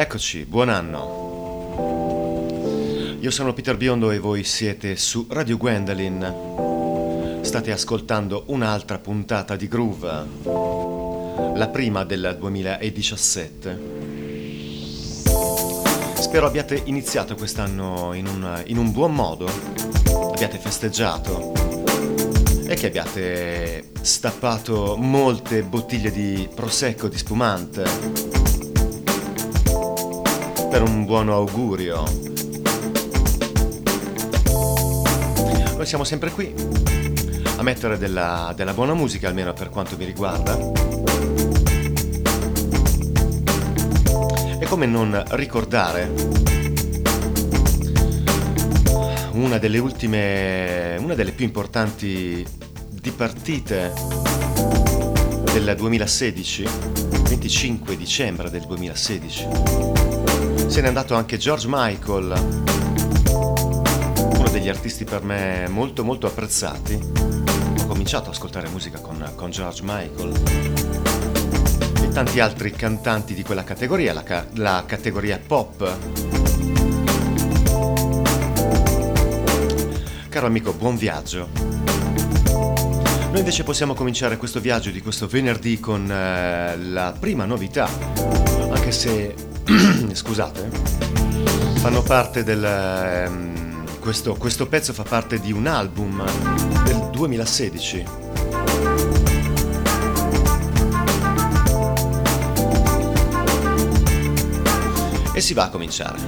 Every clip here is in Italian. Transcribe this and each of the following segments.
Eccoci, buon anno. Io sono Peter Biondo e voi siete su Radio Gwendolyn. State ascoltando un'altra puntata di Groove, la prima del 2017. Spero abbiate iniziato quest'anno in un, in un buon modo, abbiate festeggiato e che abbiate stappato molte bottiglie di prosecco, di spumante per un buon augurio. Noi siamo sempre qui a mettere della, della buona musica, almeno per quanto mi riguarda. E come non ricordare una delle ultime, una delle più importanti dipartite del 2016, 25 dicembre del 2016 se n'è andato anche George Michael, uno degli artisti per me molto molto apprezzati. Ho cominciato ad ascoltare musica con, con George Michael e tanti altri cantanti di quella categoria, la, la categoria pop. Caro amico, buon viaggio. Noi invece possiamo cominciare questo viaggio di questo venerdì con eh, la prima novità, anche se scusate, fanno parte del... Um, questo, questo pezzo fa parte di un album del 2016. E si va a cominciare.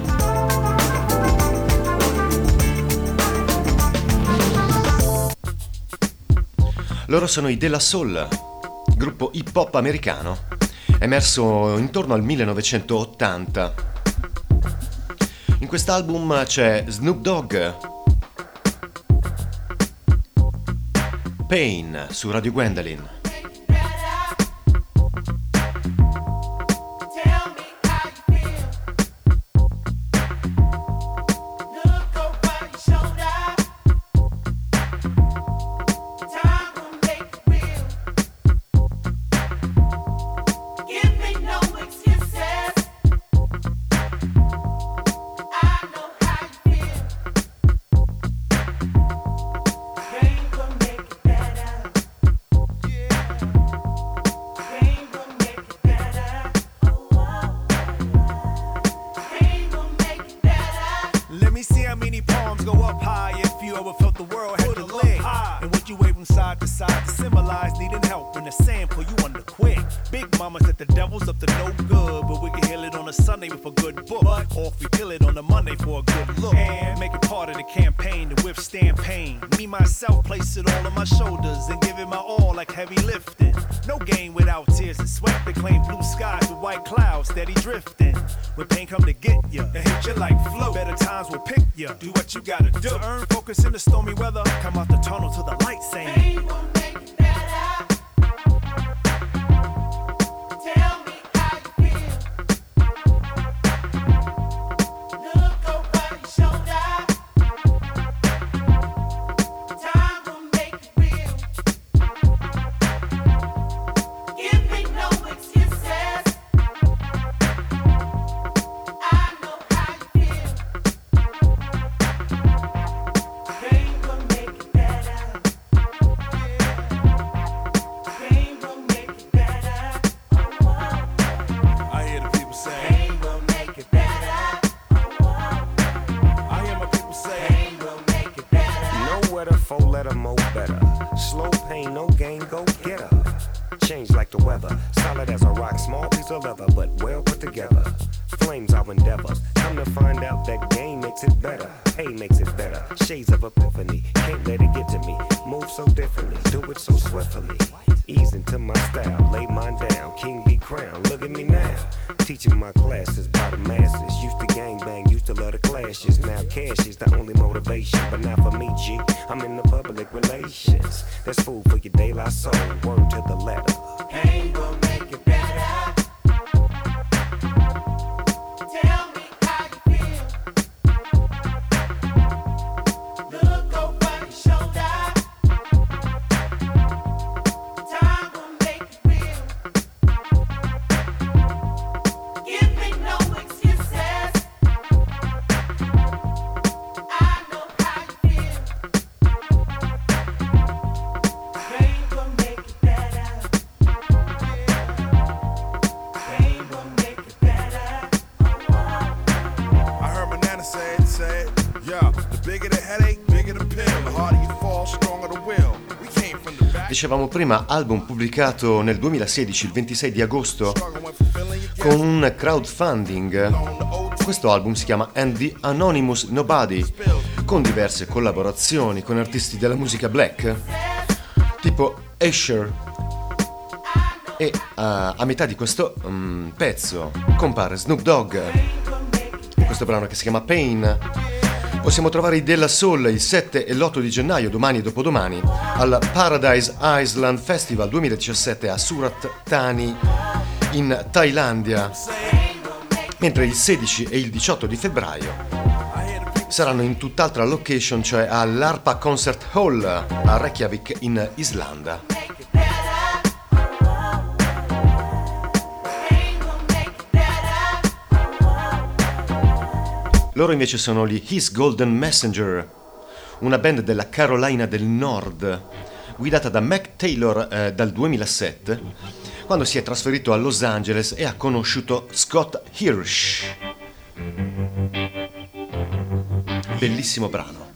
Loro sono i Della Soul, gruppo hip hop americano emerso intorno al 1980. In quest'album c'è Snoop Dogg, Pain su Radio Gwendolyn. Let me see how many palms go up high if you ever felt the world had to leg. And what you wave from side to side to symbolize needing help when the sand pull you under quick. Big Mama that the devil's up to no good, but we can heal it on a Sunday with a good book. But, or if we kill it on a Monday for a good look. And make it part of the campaign to withstand pain. Me, myself, place it all on my shoulders and give it my all like heavy lifting. No game without tears and sweat. They claim blue skies with white clouds, steady drifting. When pain come to get you, they hit you like flow. Better times will pick you. Do what you gotta do. To earn focus in the stormy weather. Come out the tunnel to the light, saying. Pain will make you better. Tell me. Dicevamo prima, album pubblicato nel 2016, il 26 di agosto, con un crowdfunding. Questo album si chiama And the Anonymous Nobody, con diverse collaborazioni con artisti della musica black, tipo Asher. E uh, a metà di questo um, pezzo compare Snoop Dogg, questo brano che si chiama Pain possiamo trovare i Della Soul il 7 e l'8 di gennaio, domani e dopodomani, al Paradise Island Festival 2017 a Surat Thani in Thailandia, mentre il 16 e il 18 di febbraio saranno in tutt'altra location, cioè all'Arpa Concert Hall a Reykjavik in Islanda. Loro invece sono gli His Golden Messenger, una band della Carolina del Nord, guidata da Mac Taylor eh, dal 2007, quando si è trasferito a Los Angeles e ha conosciuto Scott Hirsch. Bellissimo brano.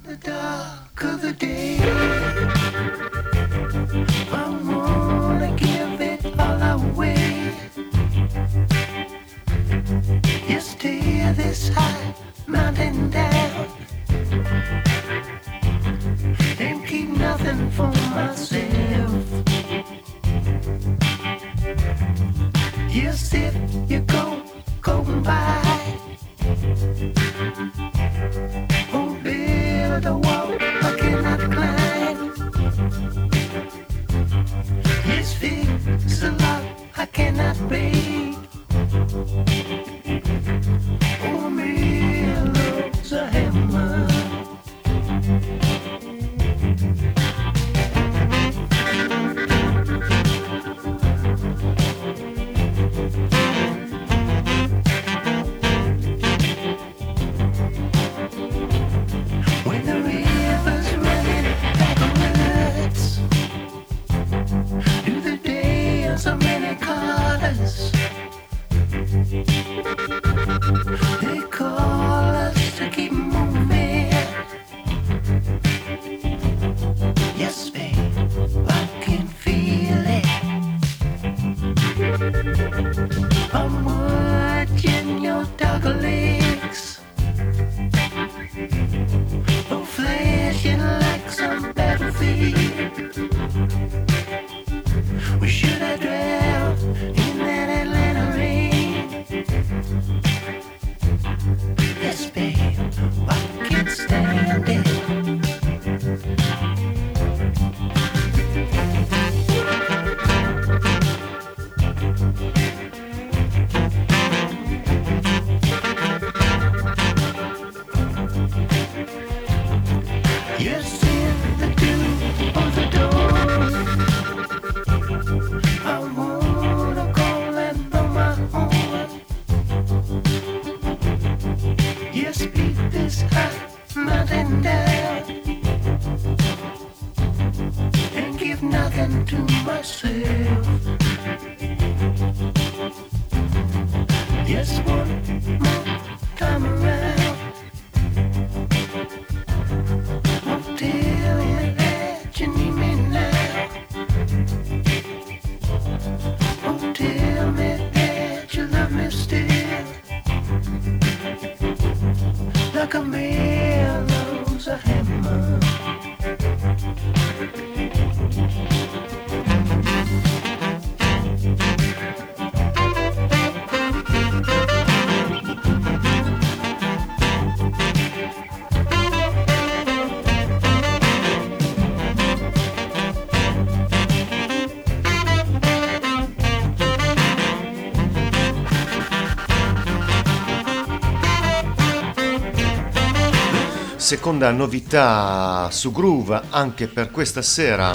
Seconda novità su Groove anche per questa sera.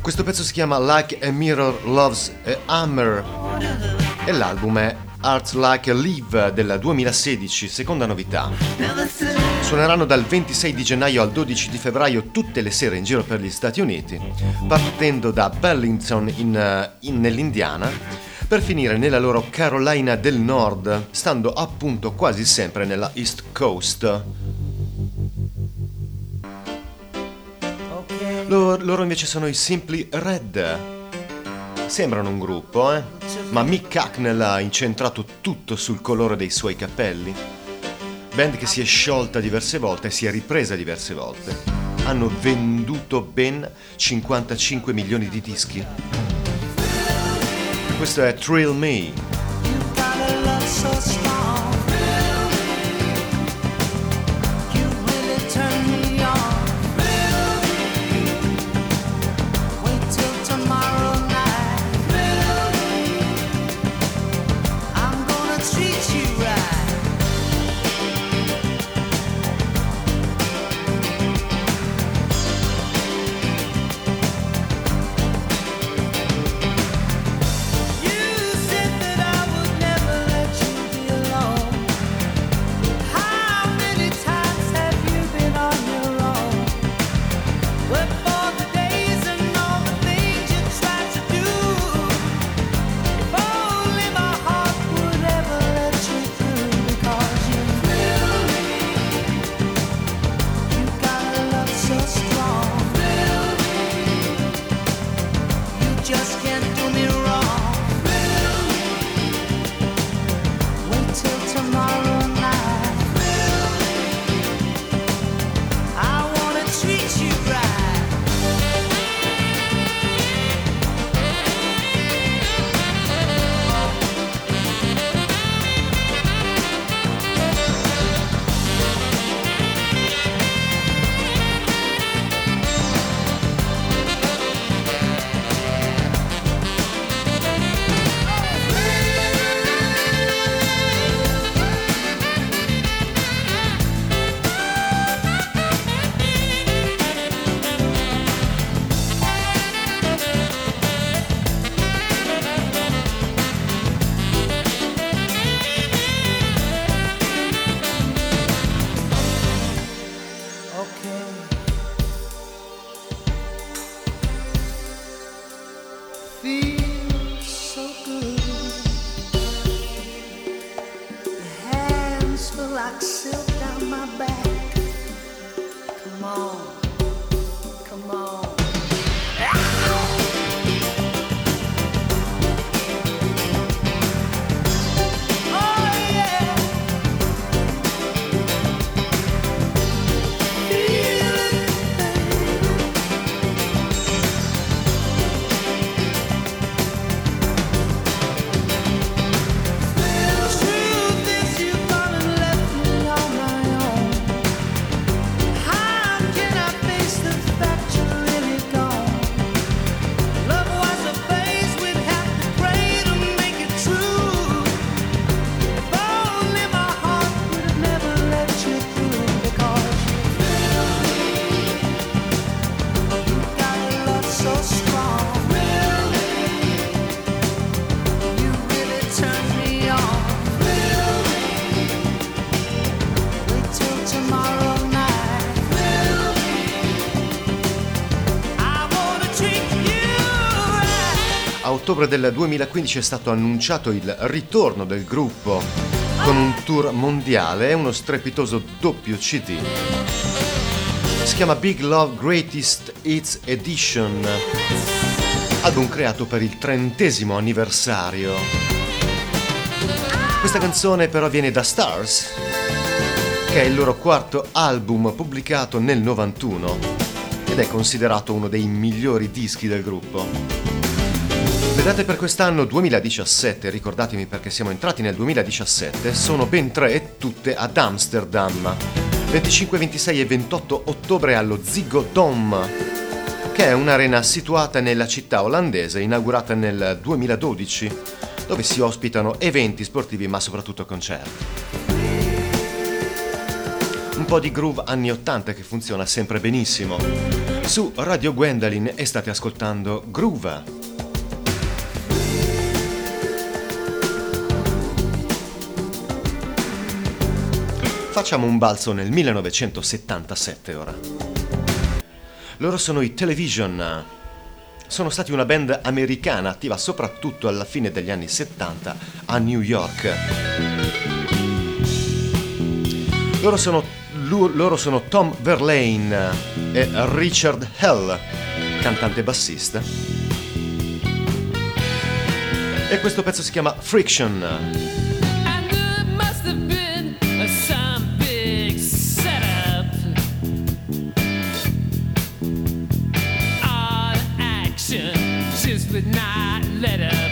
Questo pezzo si chiama Like a Mirror Loves a Hammer e l'album è Art Like a Live del 2016, seconda novità. Suoneranno dal 26 di gennaio al 12 di febbraio tutte le sere in giro per gli Stati Uniti, partendo da Burlington in, in, nell'Indiana per finire nella loro Carolina del Nord, stando appunto quasi sempre nella East Coast. Loro invece sono i Simply Red. Sembrano un gruppo, eh? Ma Mick Hacknell ha incentrato tutto sul colore dei suoi capelli. Band che si è sciolta diverse volte e si è ripresa diverse volte. Hanno venduto ben 55 milioni di dischi. Questo è Thrill Me. Del 2015 è stato annunciato il ritorno del gruppo con un tour mondiale e uno strepitoso doppio CD. Si chiama Big Love Greatest Hits Edition, album creato per il trentesimo anniversario. Questa canzone però viene da Stars, che è il loro quarto album pubblicato nel 91 ed è considerato uno dei migliori dischi del gruppo. Le date per quest'anno 2017, ricordatemi perché siamo entrati nel 2017, sono ben tre e tutte ad Amsterdam. 25, 26 e 28 ottobre allo Ziggo Dome, che è un'arena situata nella città olandese, inaugurata nel 2012, dove si ospitano eventi sportivi ma soprattutto concerti. Un po' di groove anni 80 che funziona sempre benissimo. Su Radio Gwendolyn e state ascoltando Groove. Facciamo un balzo nel 1977 ora. Loro sono i Television. Sono stati una band americana attiva soprattutto alla fine degli anni 70 a New York. Loro sono loro sono Tom Verlaine e Richard Hell, cantante bassista. E questo pezzo si chiama Friction. midnight letter.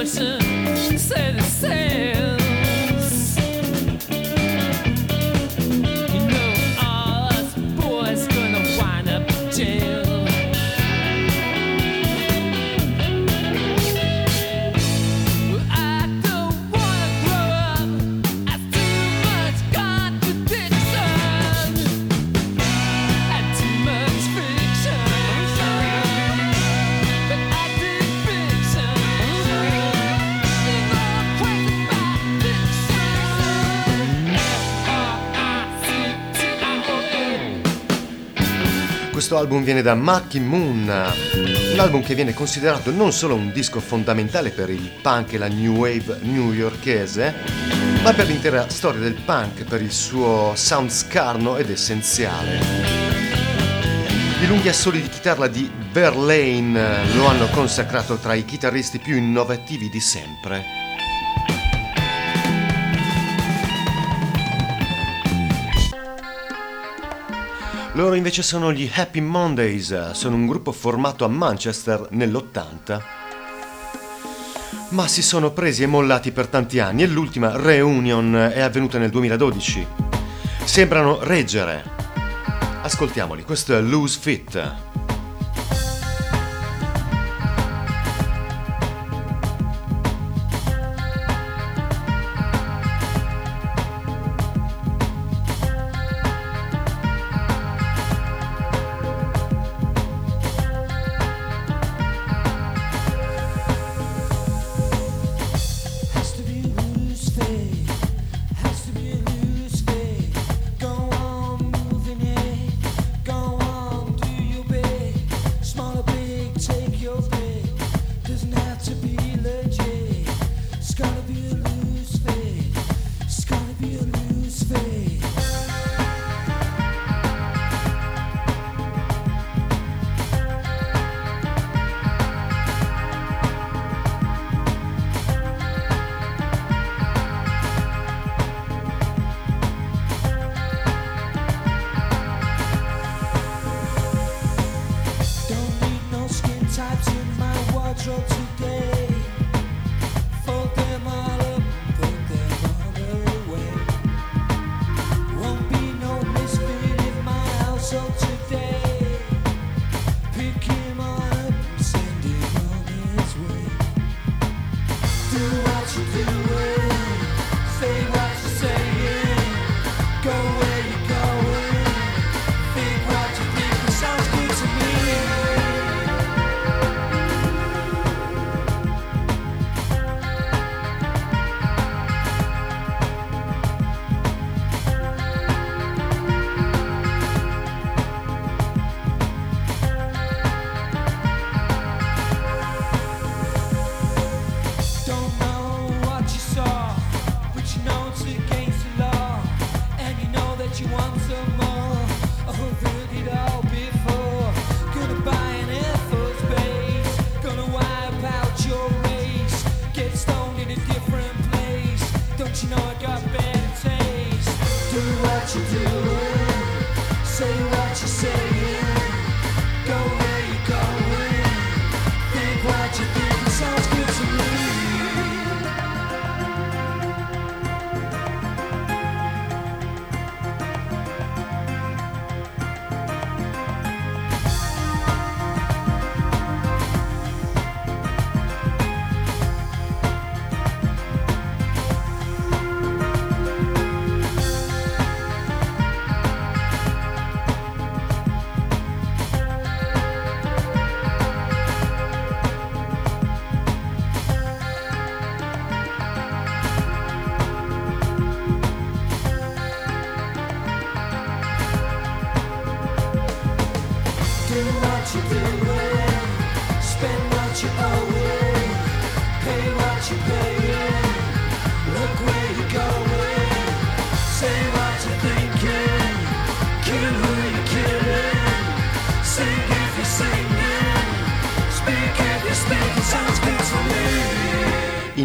person questo album viene da Mackie Moon, un album che viene considerato non solo un disco fondamentale per il punk e la new wave newyorkese, ma per l'intera storia del punk, per il suo sound scarno ed essenziale. I lunghi assoli di chitarra di Verlaine lo hanno consacrato tra i chitarristi più innovativi di sempre. Loro invece sono gli Happy Mondays, sono un gruppo formato a Manchester nell'80, ma si sono presi e mollati per tanti anni e l'ultima reunion è avvenuta nel 2012. Sembrano reggere. Ascoltiamoli, questo è Loose Fit.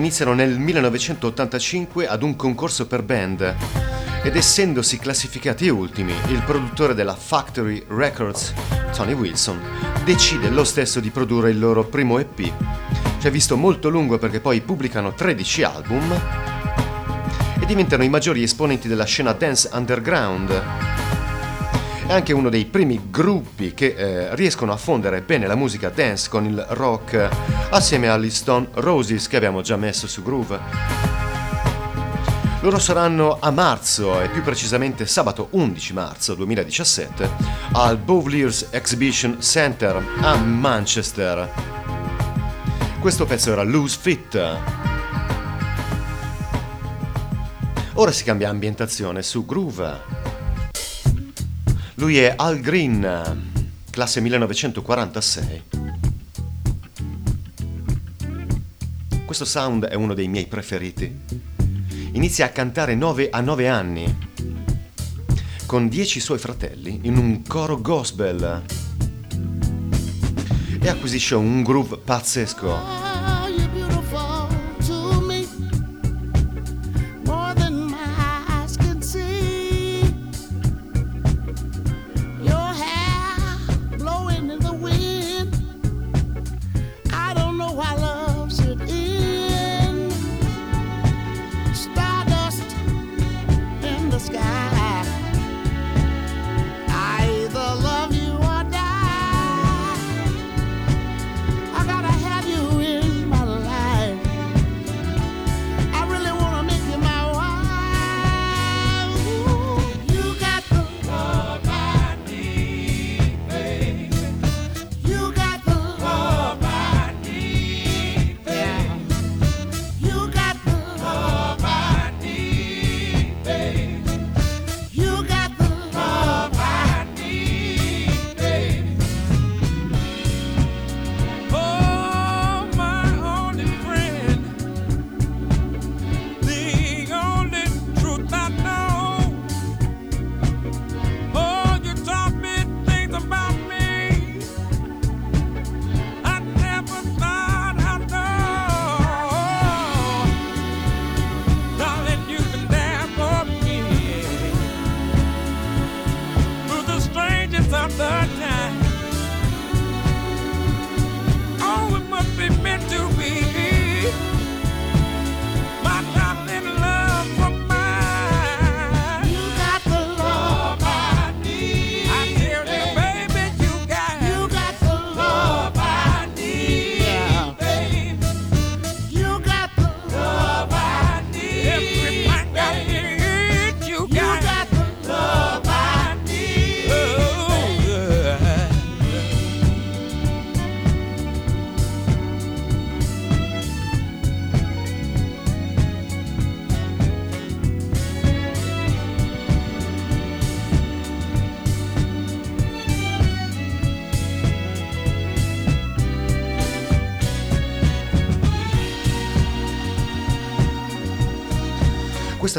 Iniziano nel 1985 ad un concorso per band ed essendosi classificati ultimi, il produttore della Factory Records, Tony Wilson, decide lo stesso di produrre il loro primo EP. Ci è visto molto lungo perché poi pubblicano 13 album e diventano i maggiori esponenti della scena dance underground è anche uno dei primi gruppi che eh, riescono a fondere bene la musica dance con il rock assieme agli Stone Roses che abbiamo già messo su Groove. Loro saranno a marzo e più precisamente sabato 11 marzo 2017 al Bowliers Exhibition Center a Manchester. Questo pezzo era Loose Fit. Ora si cambia ambientazione su Groove. Lui è Al Green, classe 1946. Questo sound è uno dei miei preferiti. Inizia a cantare 9 a 9 anni, con 10 suoi fratelli, in un coro gospel. E acquisisce un groove pazzesco.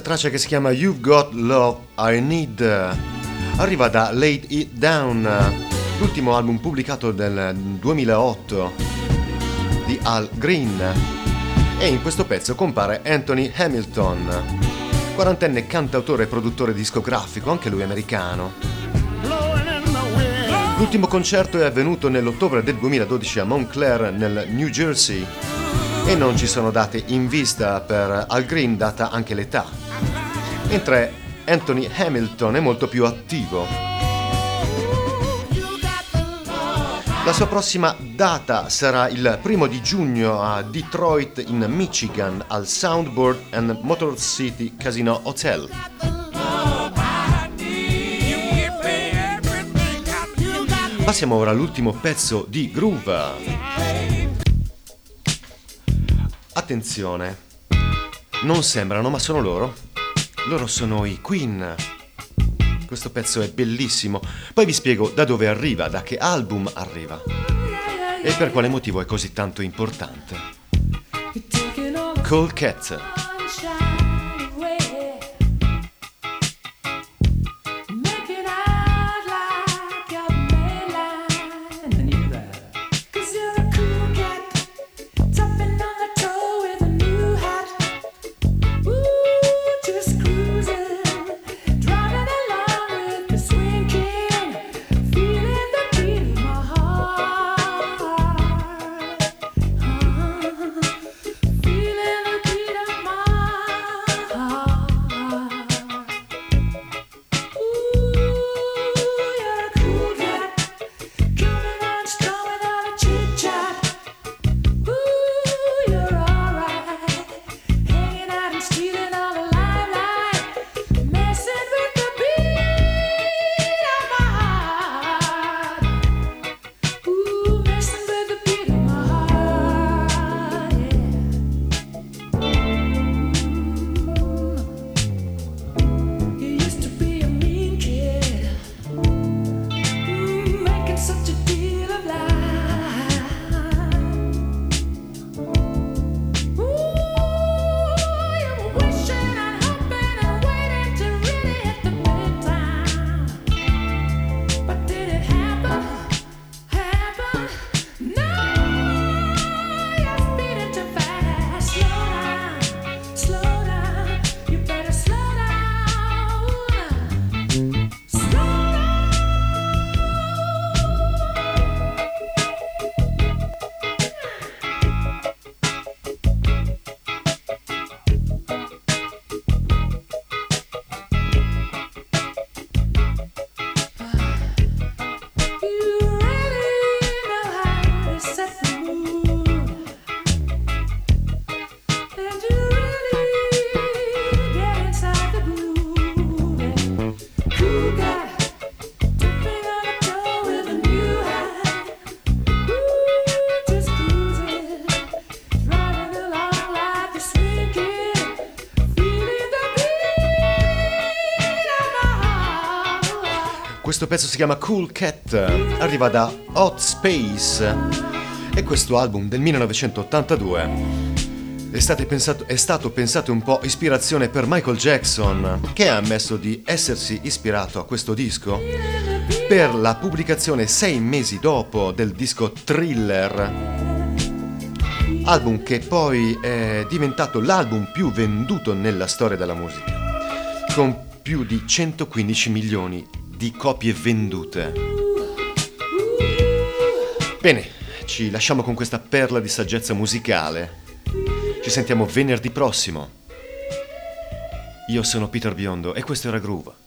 Traccia che si chiama You've Got Love I Need arriva da Laid It Down, l'ultimo album pubblicato nel 2008 di Al Green e in questo pezzo compare Anthony Hamilton. quarantenne cantautore e produttore discografico, anche lui americano. L'ultimo concerto è avvenuto nell'ottobre del 2012 a Montclair, nel New Jersey, e non ci sono date in vista per Al Green, data anche l'età. Mentre Anthony Hamilton è molto più attivo. La sua prossima data sarà il primo di giugno a Detroit in Michigan al Soundboard and Motor City Casino Hotel. Passiamo ora all'ultimo pezzo di Groove. Attenzione, non sembrano ma sono loro. Loro sono i Queen. Questo pezzo è bellissimo. Poi vi spiego da dove arriva, da che album arriva e per quale motivo è così tanto importante. Cold Cat. Questo pezzo si chiama Cool Cat, arriva da Hot Space. E questo album del 1982 è, pensato, è, stato pensato un po' ispirazione per Michael Jackson, che ha ammesso di essersi ispirato a questo disco per la pubblicazione sei mesi dopo del disco Thriller, album che poi è diventato l'album più venduto nella storia della musica, con più di 115 milioni di copie vendute. Bene, ci lasciamo con questa perla di saggezza musicale. Ci sentiamo venerdì prossimo. Io sono Peter Biondo e questo era Groove.